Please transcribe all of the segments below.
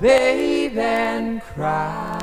babe, and cry.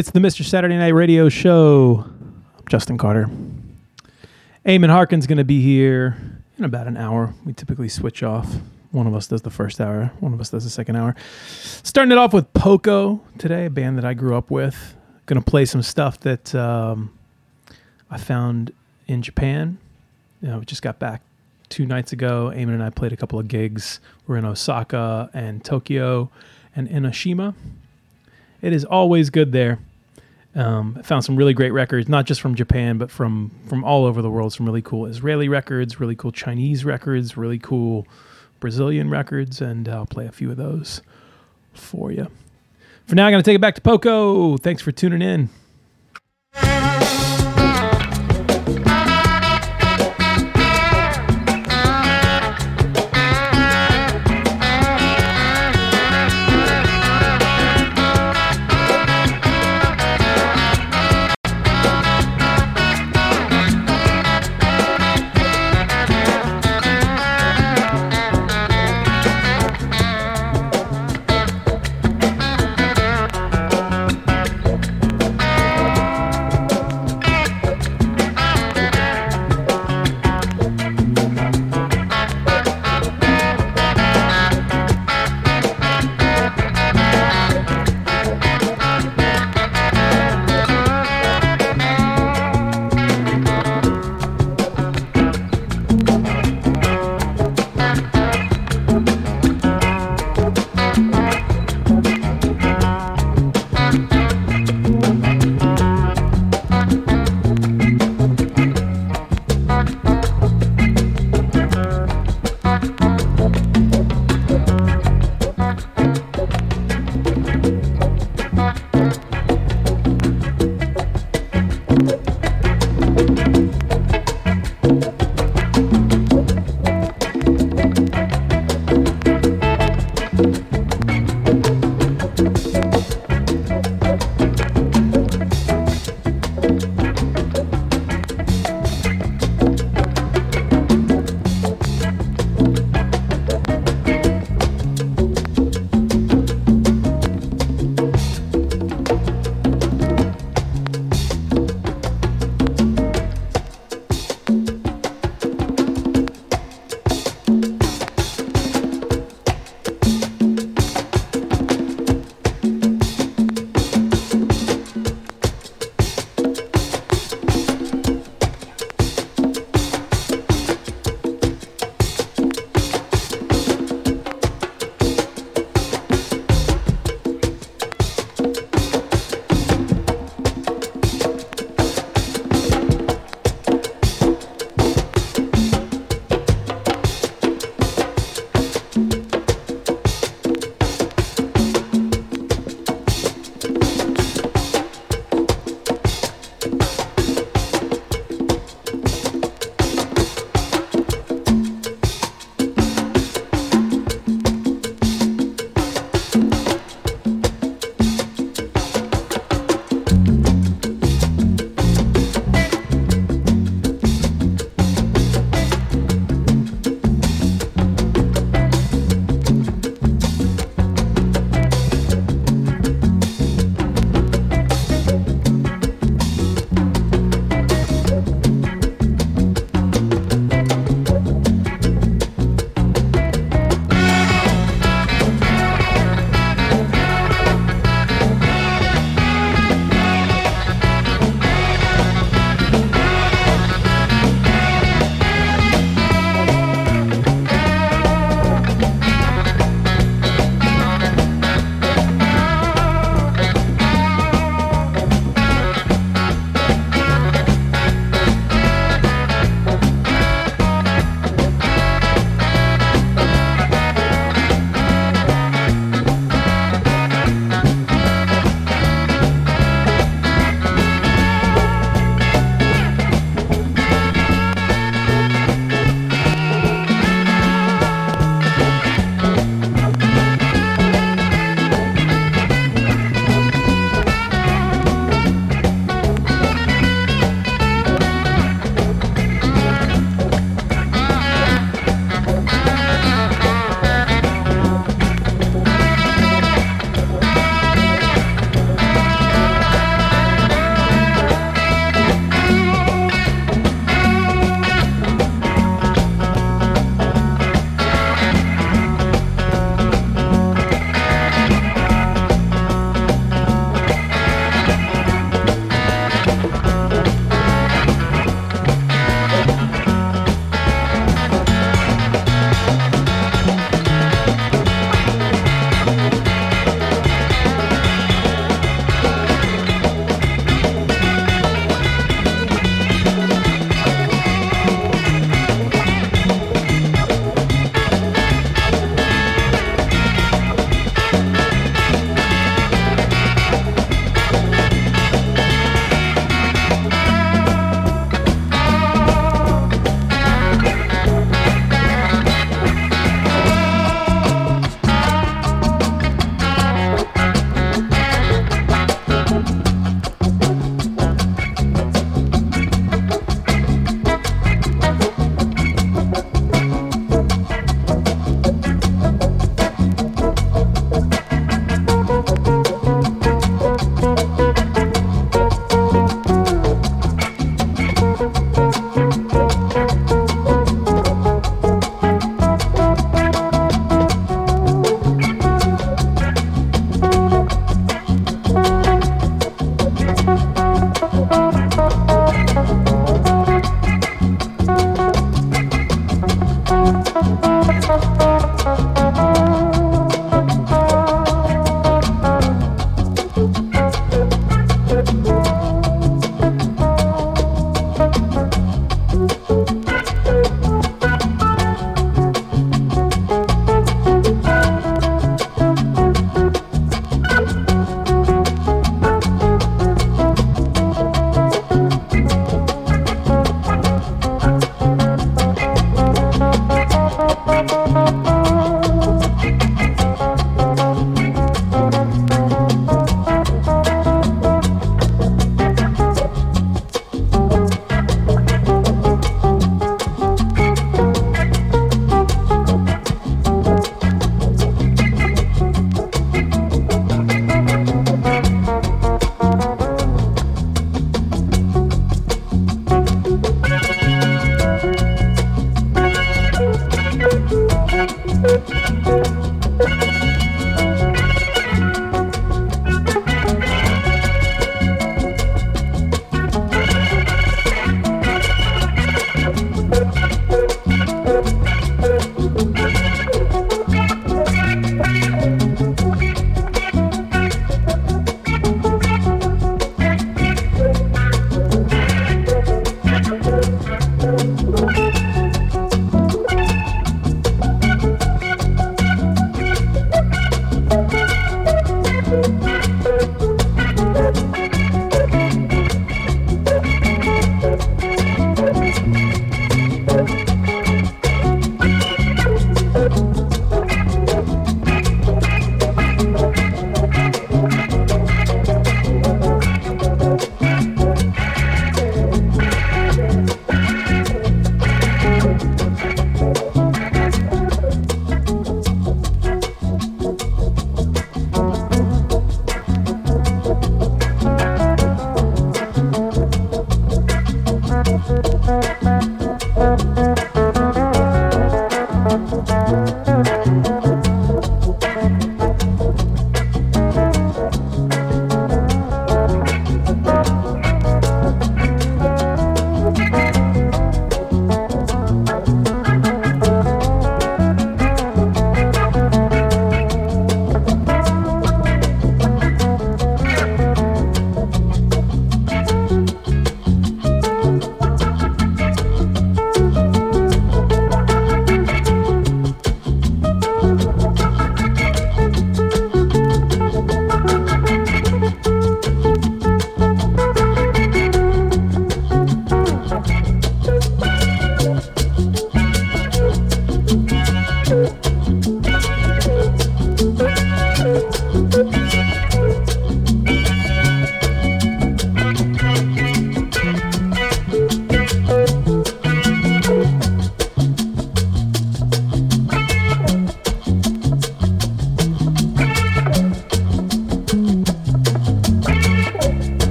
It's the Mr. Saturday Night Radio Show. I'm Justin Carter. Eamon Harkin's going to be here in about an hour. We typically switch off. One of us does the first hour, one of us does the second hour. Starting it off with Poco today, a band that I grew up with. Going to play some stuff that um, I found in Japan. You know, we just got back two nights ago. Eamon and I played a couple of gigs. We're in Osaka and Tokyo and Enoshima. It is always good there. Um, found some really great records, not just from Japan, but from from all over the world. Some really cool Israeli records, really cool Chinese records, really cool Brazilian records, and I'll play a few of those for you. For now, I'm going to take it back to Poco. Thanks for tuning in.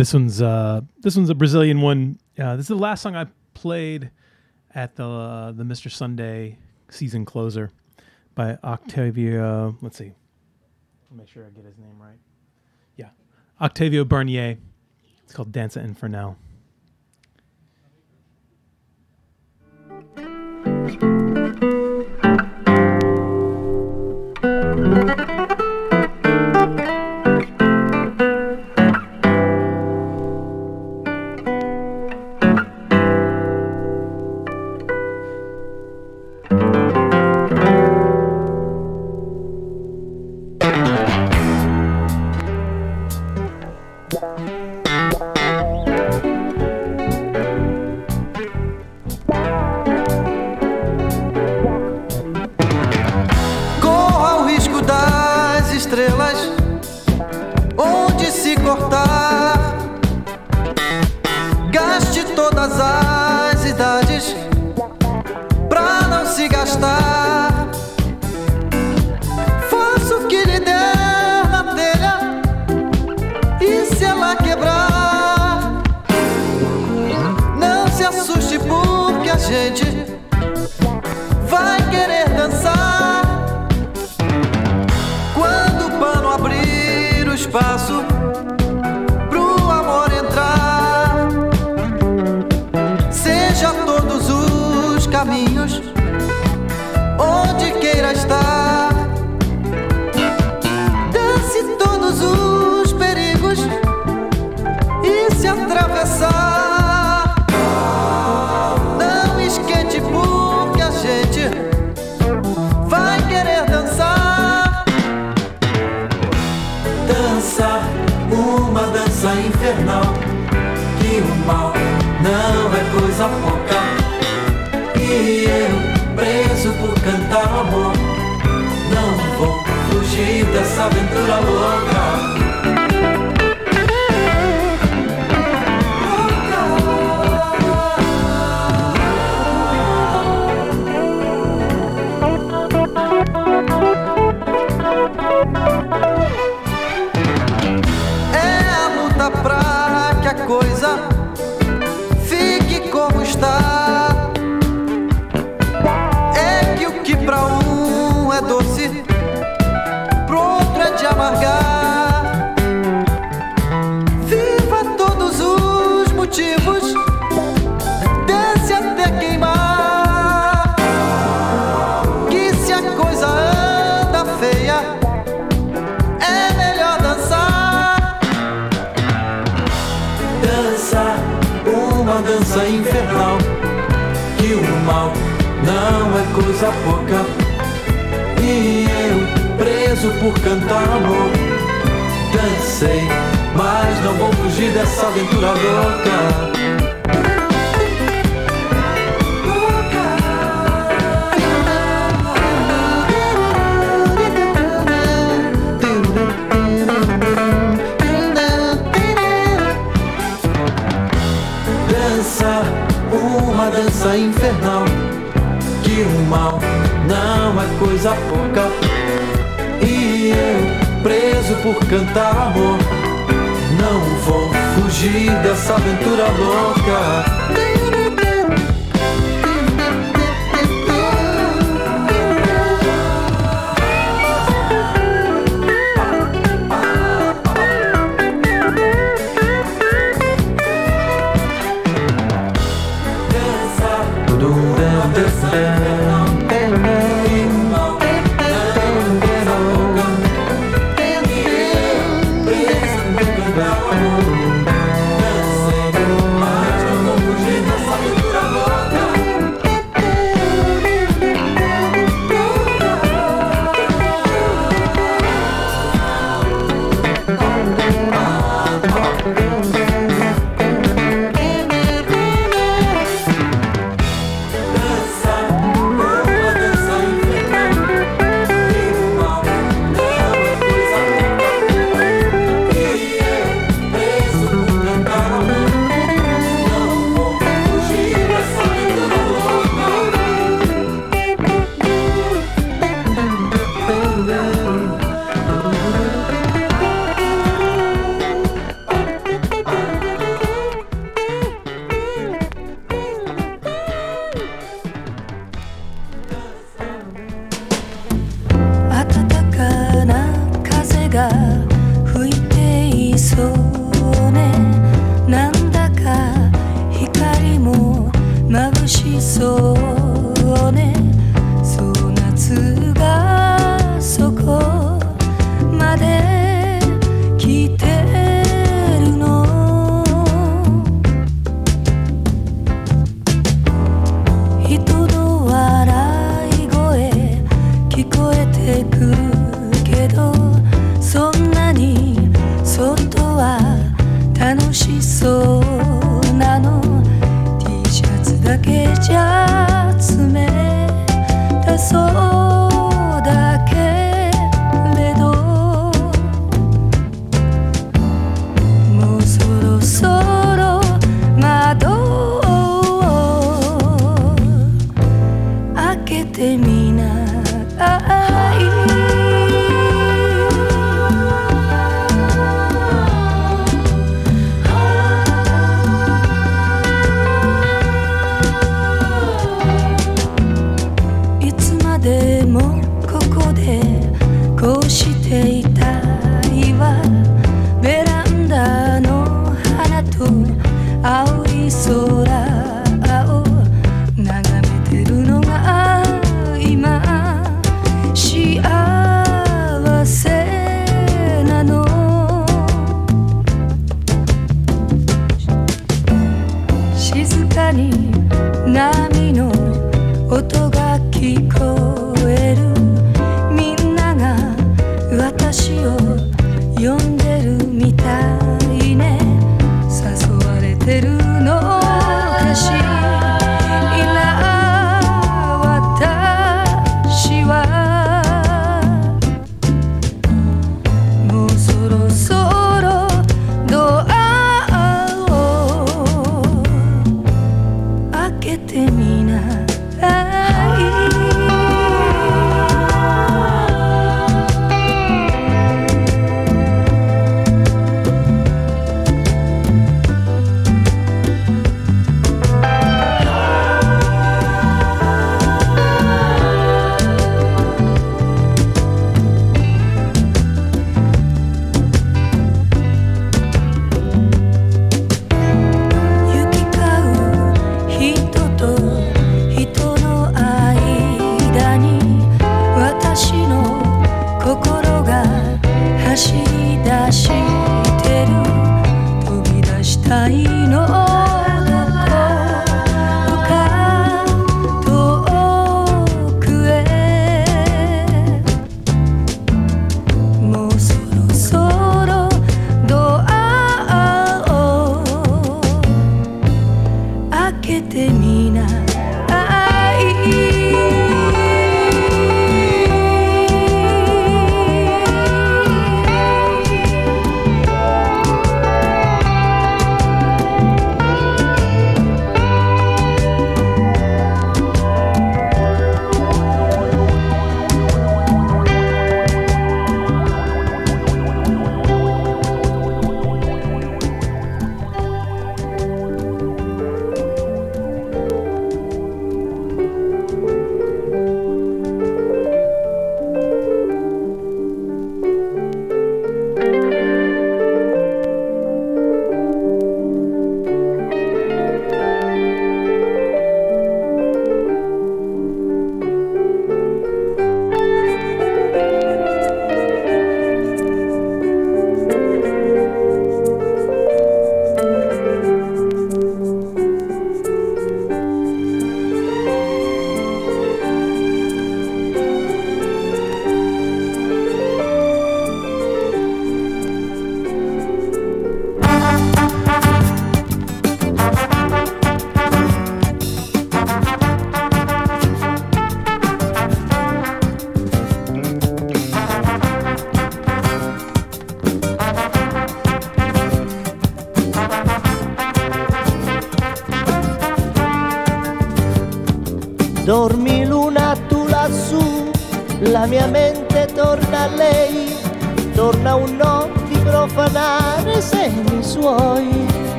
This one's uh, this one's a Brazilian one. Uh, this is the last song I played at the uh, the Mr. Sunday season closer by Octavio. Let's see. Make sure I get his name right. Yeah, Octavio Burnier. It's called Danza Infernal. Thank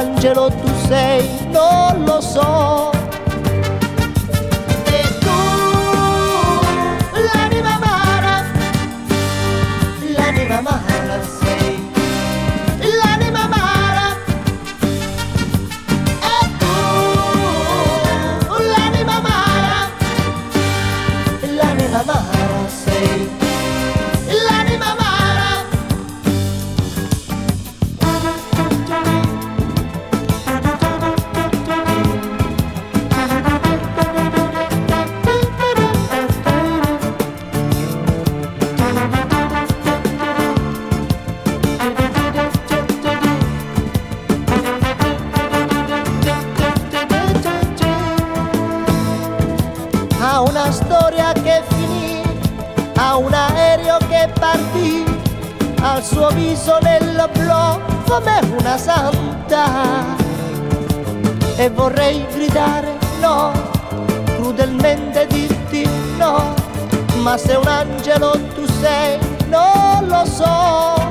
angelo tu sei, non lo so. E tu, l'anima amara, l'anima amara sei, l'anima amara. E tu, l'anima amara, l'anima amara sei. e vorrei gridare no, crudelmente dirti no, ma se un angelo tu sei non lo so.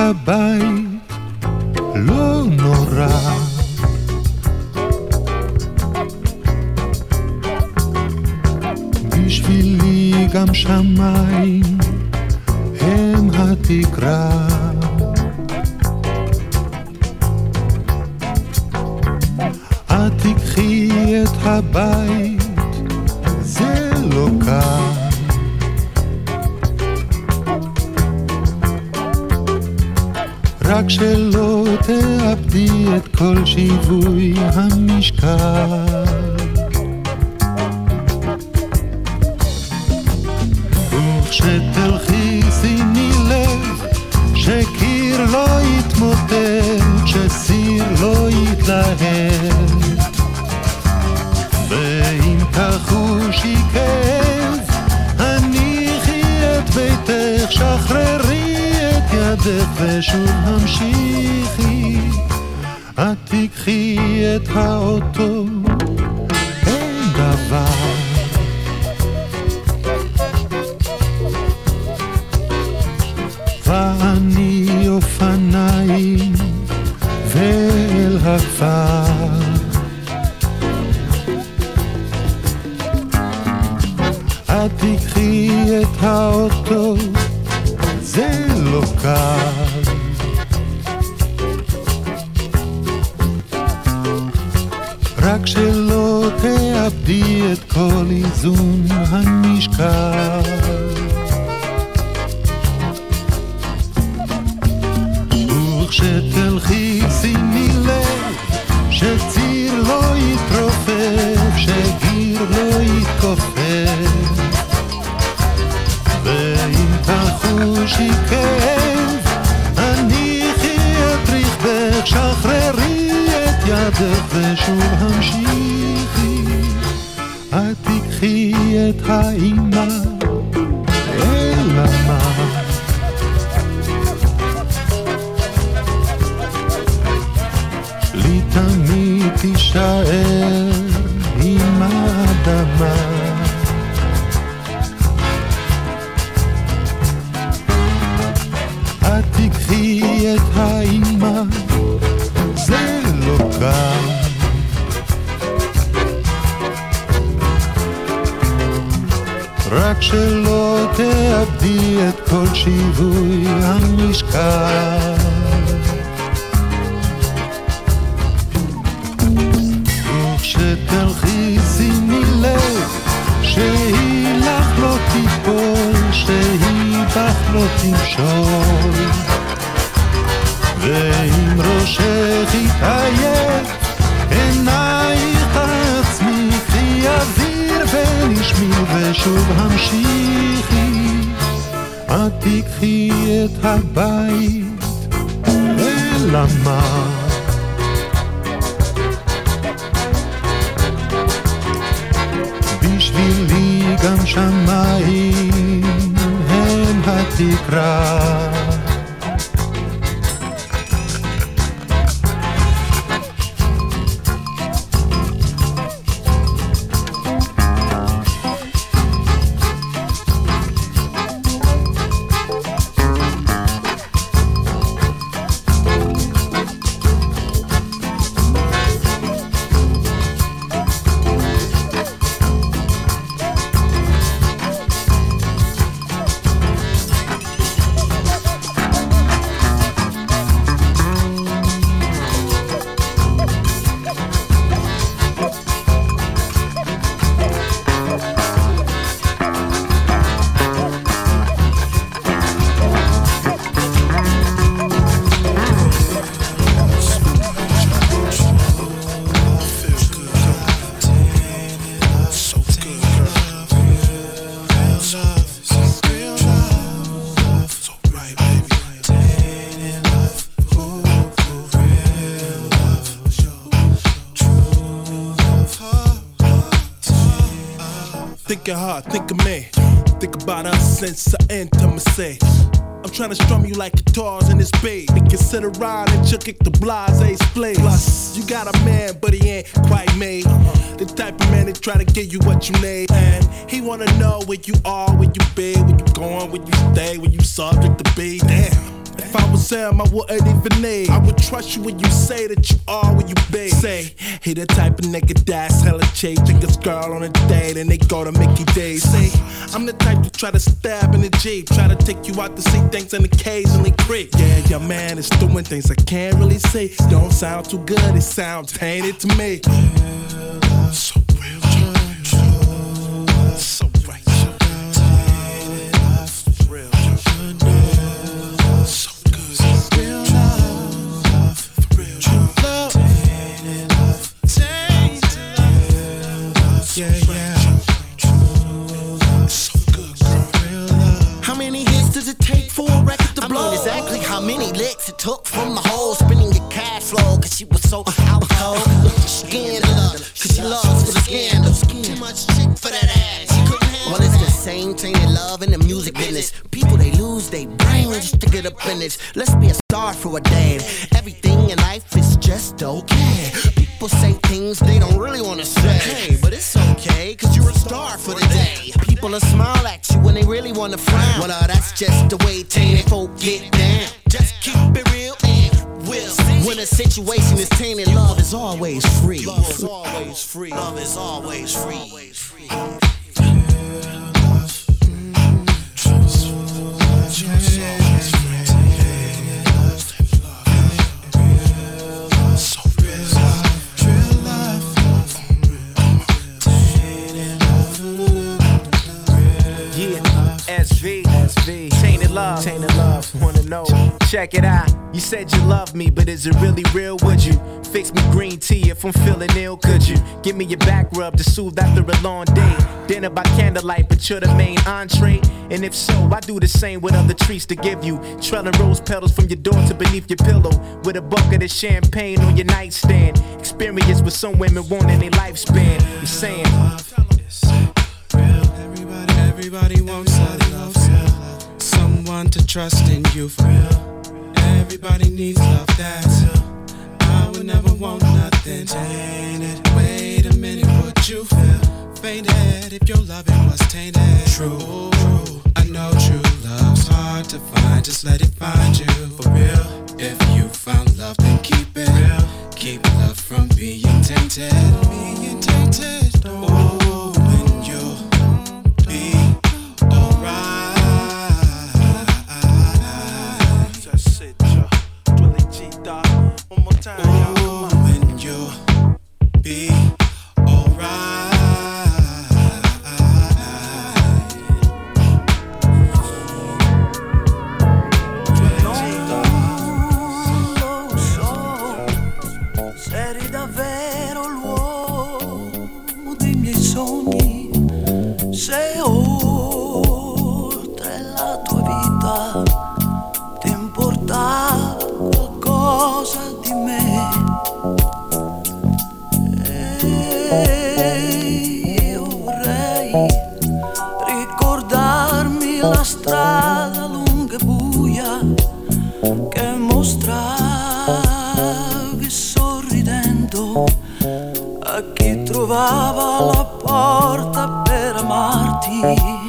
habay Think of think of me. Think about us since our intimacy. I'm trying to strum you like guitars in this beat. We can sit around and chill kick the blase split. Plus, you got a man, but he ain't quite me. Uh-huh. The type of man that try to give you what you need. And he wanna know where you are, where you be, where you going, where you stay, where you subject to be. Damn. If I was him, I wouldn't even need. I would trust you when you say that you are where you be. Say, he the type of nigga that's hella cheap. Take his girl on a date and they go to Mickey D's. Say, I'm the type to try to stab in the Jeep. Try to take you out to see things and occasionally creep. Yeah, your man is doing things I can't really say. Don't sound too good, it sounds tainted to me. Just People say things they don't really wanna say. Hey, but it's okay cause you're a star for the day. People will smile at you when they really wanna frown. Well uh, that's just the way tainted folk get down. Just keep it real and we'll see. When a situation is tainted, love is always free. Love is always free. Love is always free. V. Tainted love, tainted love, wanna know. Check it out. You said you love me, but is it really real? Would you fix me green tea if I'm feeling ill? Could you give me your back rub to soothe after a long day? Dinner by candlelight, but you're the main entree. And if so, I do the same with other treats to give you. Trailing rose petals from your door to beneath your pillow. With a bucket of champagne on your nightstand. Experience with some women wanting their lifespan. I'm saying, Everybody, everybody wants someone to trust in you for real. Everybody needs love that's real. I would never want nothing tainted. Wait a minute, would you feel fainted if your loving was tainted? True, true. I know true love's hard to find. Just let it find you for real. If you found love, then keep it real. Keep love from being tainted. Being tainted. Time, y'all. Come on. Oh, and you'll be chi trovava la porta per amarti.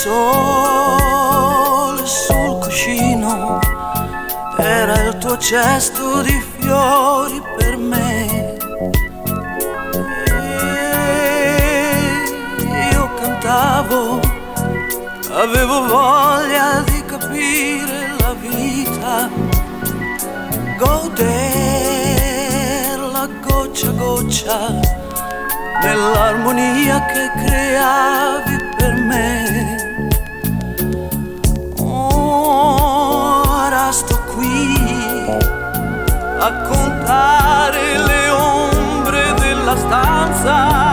Sole sul cuscino era il tuo cesto di fiori per me. Io cantavo, avevo voglia di capire la vita, goderla goccia a goccia nell'armonia che creavi per me. Contare le ombre della stanza.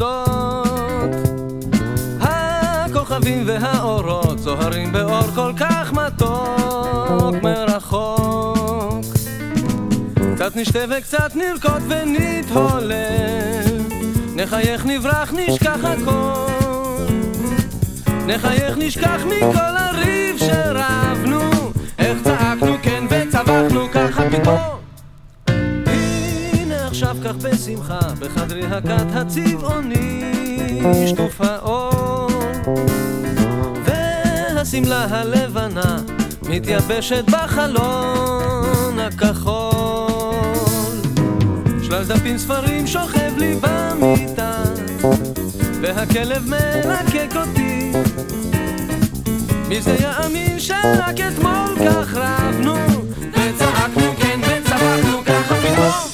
בחוצות. הכוכבים והאורות זוהרים באור כל כך מתוק מרחוק. קצת נשתה וקצת נרקוד ונתהולל, נחייך נברח נשכח הכל. נחייך נשכח מכל הריב שרבנו, איך צעקנו כן וצווחנו ככה פתאום. בחדרי הכת הצבעוני, שטוף האור. והשמלה הלבנה מתייבשת בחלון הכחול. שלל דפים ספרים שוכב לי במיטה, והכלב מלקק אותי. מי זה יאמין שרק אתמול כך רבנו, וצעקנו כן וצווחנו ככה פתאום.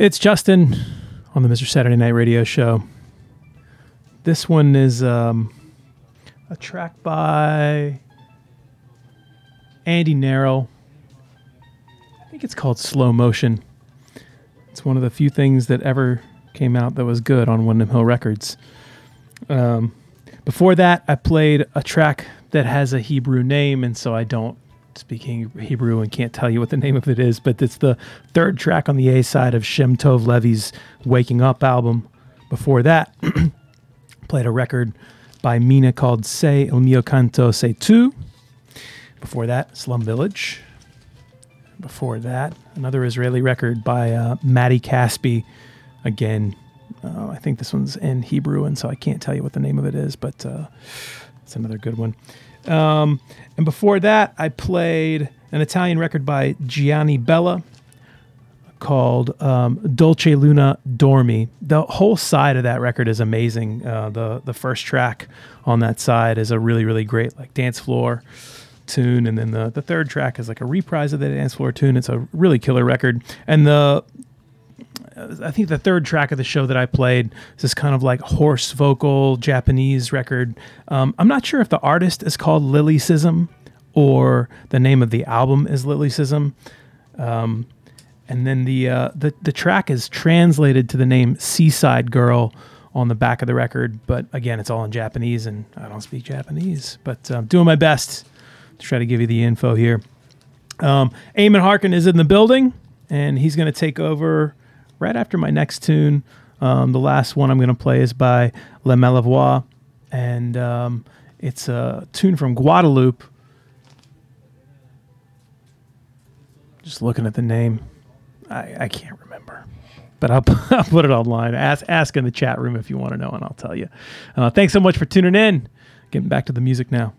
It's Justin on the Mr. Saturday Night Radio Show. This one is um, a track by Andy Narell. I think it's called Slow Motion. It's one of the few things that ever came out that was good on Windham Hill Records. Um, before that, I played a track that has a Hebrew name, and so I don't speak He- Hebrew and can't tell you what the name of it is, but it's the third track on the A side of Shem Tov Levy's Waking Up album. Before that, played a record by Mina called Se El Mio Canto Se Tu. Before that, Slum Village. Before that, another Israeli record by uh, Matti Caspi. Again, uh, I think this one's in Hebrew, and so I can't tell you what the name of it is, but uh, it's another good one. Um, and before that, I played an Italian record by Gianni Bella called um, Dolce Luna Dormi. The whole side of that record is amazing. Uh, the the first track on that side is a really really great like dance floor tune, and then the the third track is like a reprise of the dance floor tune. It's a really killer record, and the I think the third track of the show that I played is this kind of like hoarse vocal Japanese record. Um, I'm not sure if the artist is called Lylycism or the name of the album is Lylycism. Um, and then the, uh, the the track is translated to the name Seaside Girl on the back of the record, but again, it's all in Japanese, and I don't speak Japanese. But I'm doing my best to try to give you the info here. Um, Eamon Harkin is in the building, and he's going to take over right after my next tune. Um, the last one I'm going to play is by Le Malavoi, and um, it's a tune from Guadeloupe. Just looking at the name, I, I can't remember, but I'll, I'll put it online. Ask ask in the chat room if you want to know, and I'll tell you. Uh, thanks so much for tuning in. Getting back to the music now.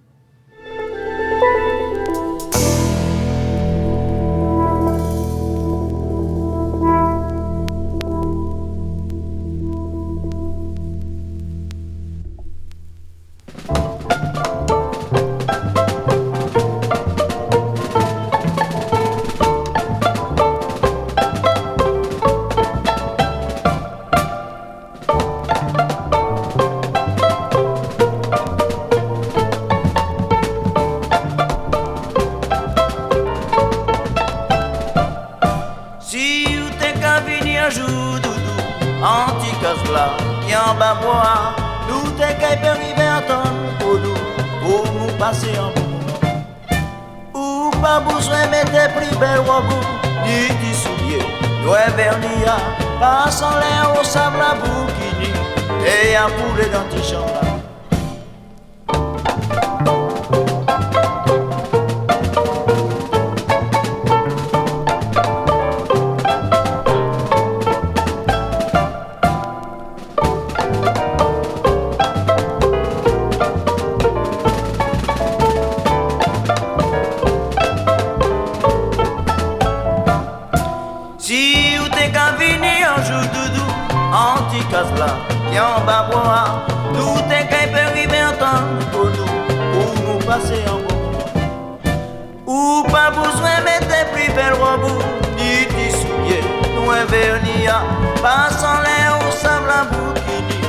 bel robot, dit tes souliers, loin vernia, passe en l'air au sable à bouquini,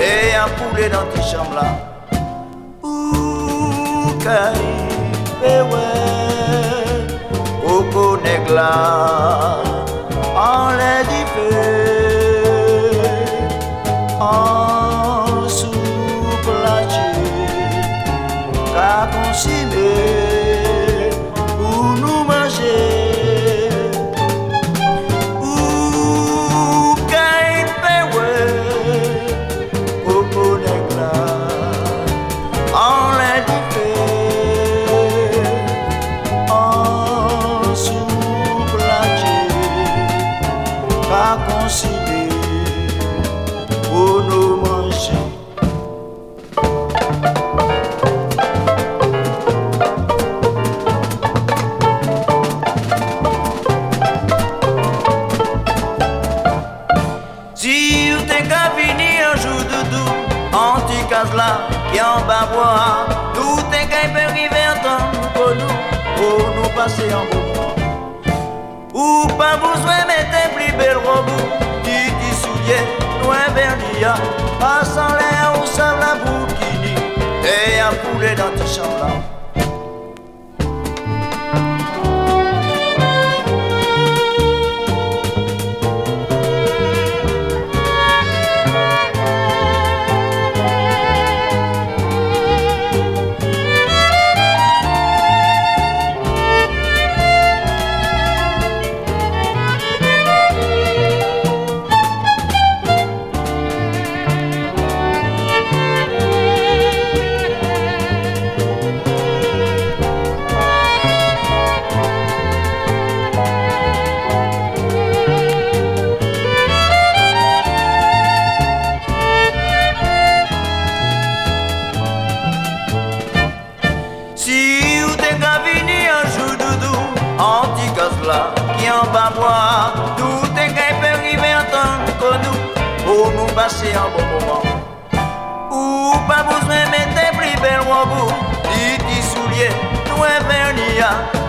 et un poulet dans tes chambres là. Oukaï, pewe, au négla, en l'air Et en bas tout est gay pour vivre encore, pour nous, pour nous passer en bout, Ou pas vous, mais t'es plus bel robot, qui qui souillet, nous inverdira. E pas sans l'air, ou sans la bouquille, et à fouler dans tes chambres.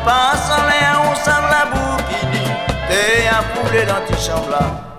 pas sans à usar la bouquini, t'es à poulet dans tes chambres là.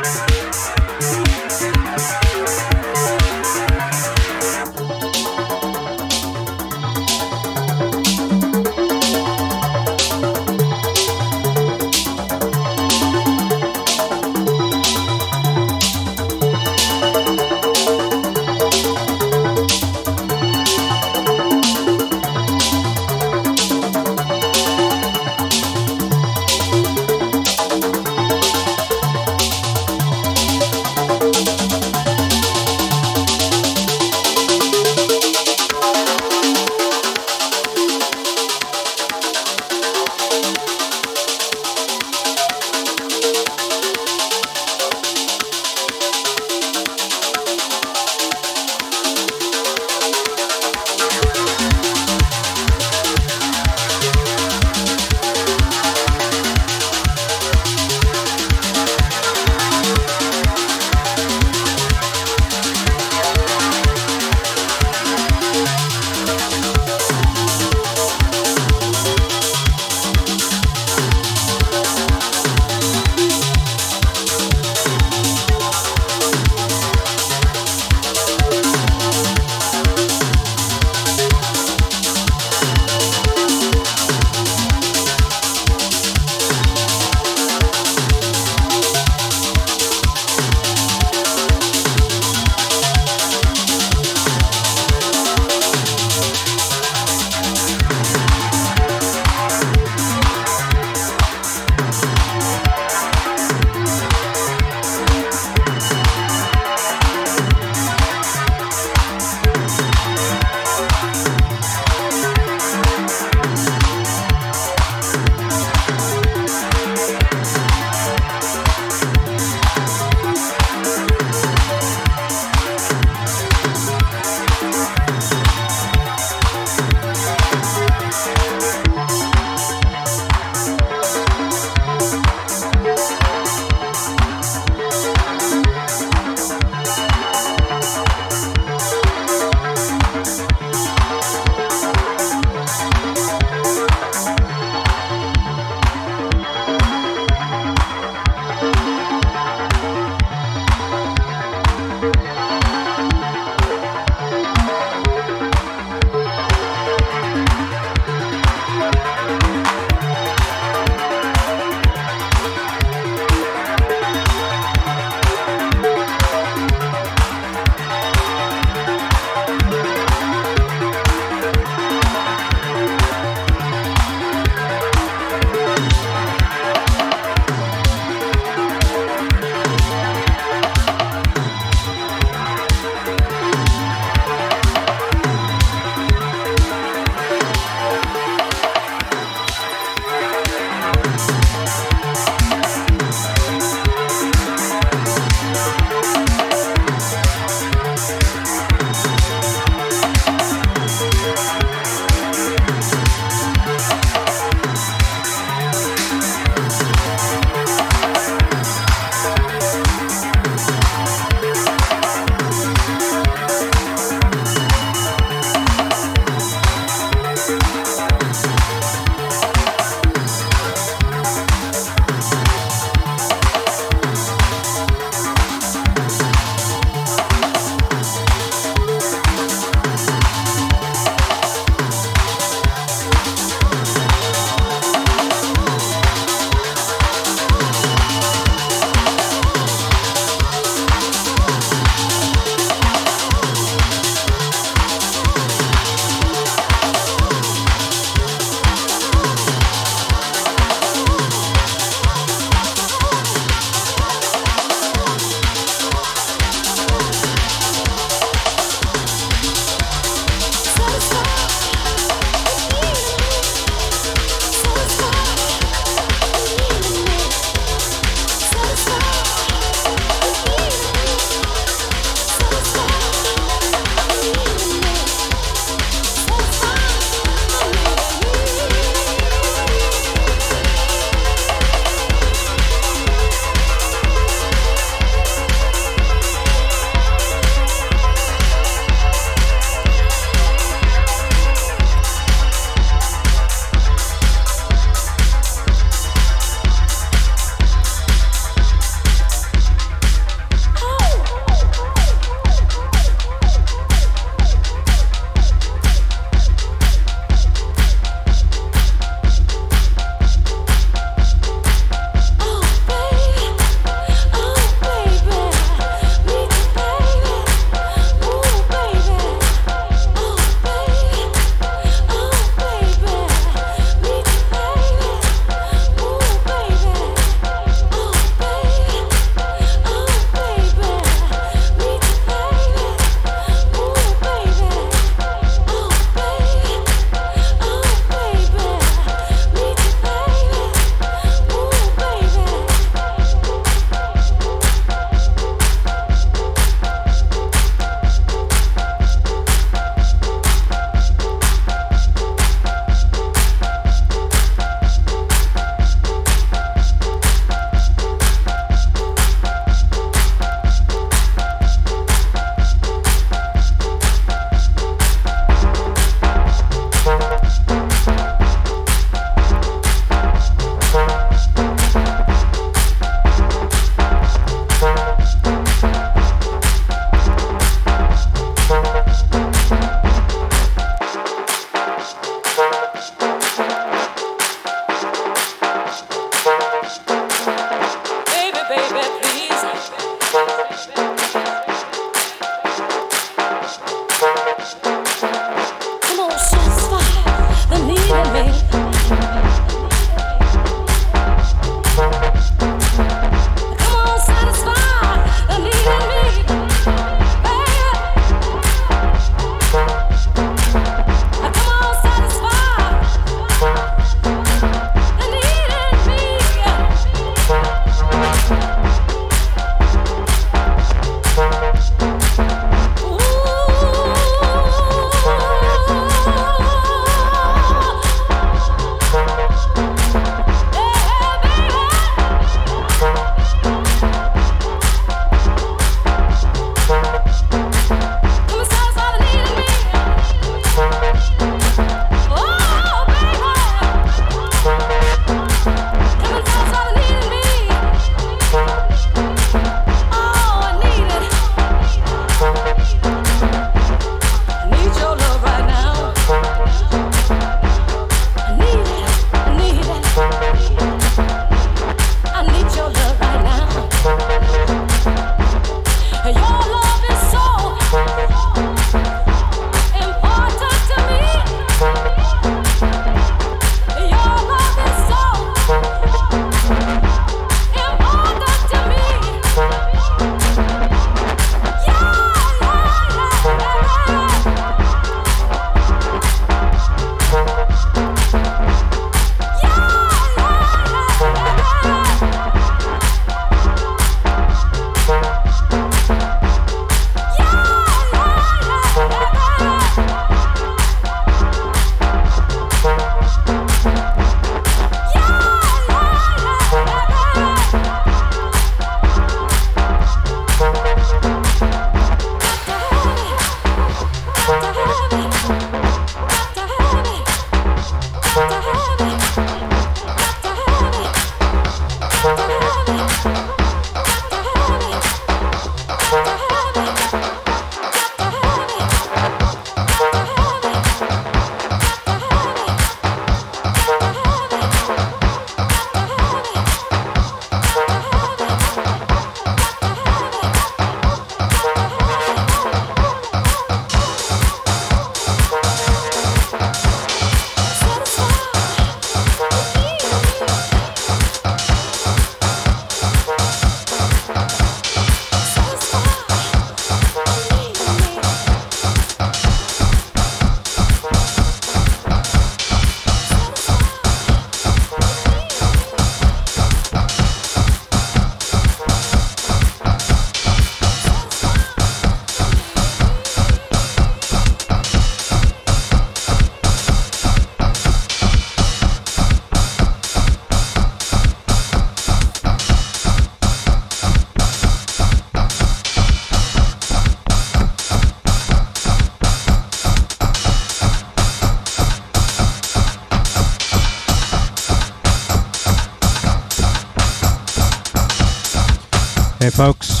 Folks.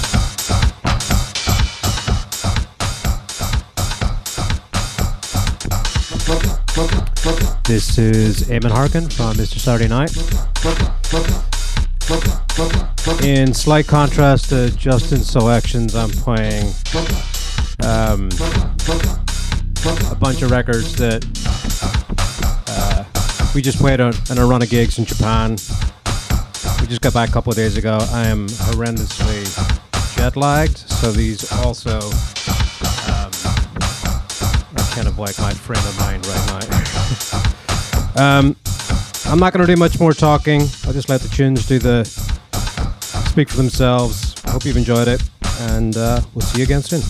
This is Eamon Harkin from Mr. Saturday Night. In slight contrast to Justin's selections, I'm playing um, a bunch of records that uh, we just played on, on a run of gigs in Japan. Just got back a couple of days ago. I am horrendously jet lagged, so these also um, are kind of like my frame of mind right now. um, I'm not going to do much more talking. I'll just let the tunes do the speak for themselves. I hope you've enjoyed it, and uh, we'll see you again soon.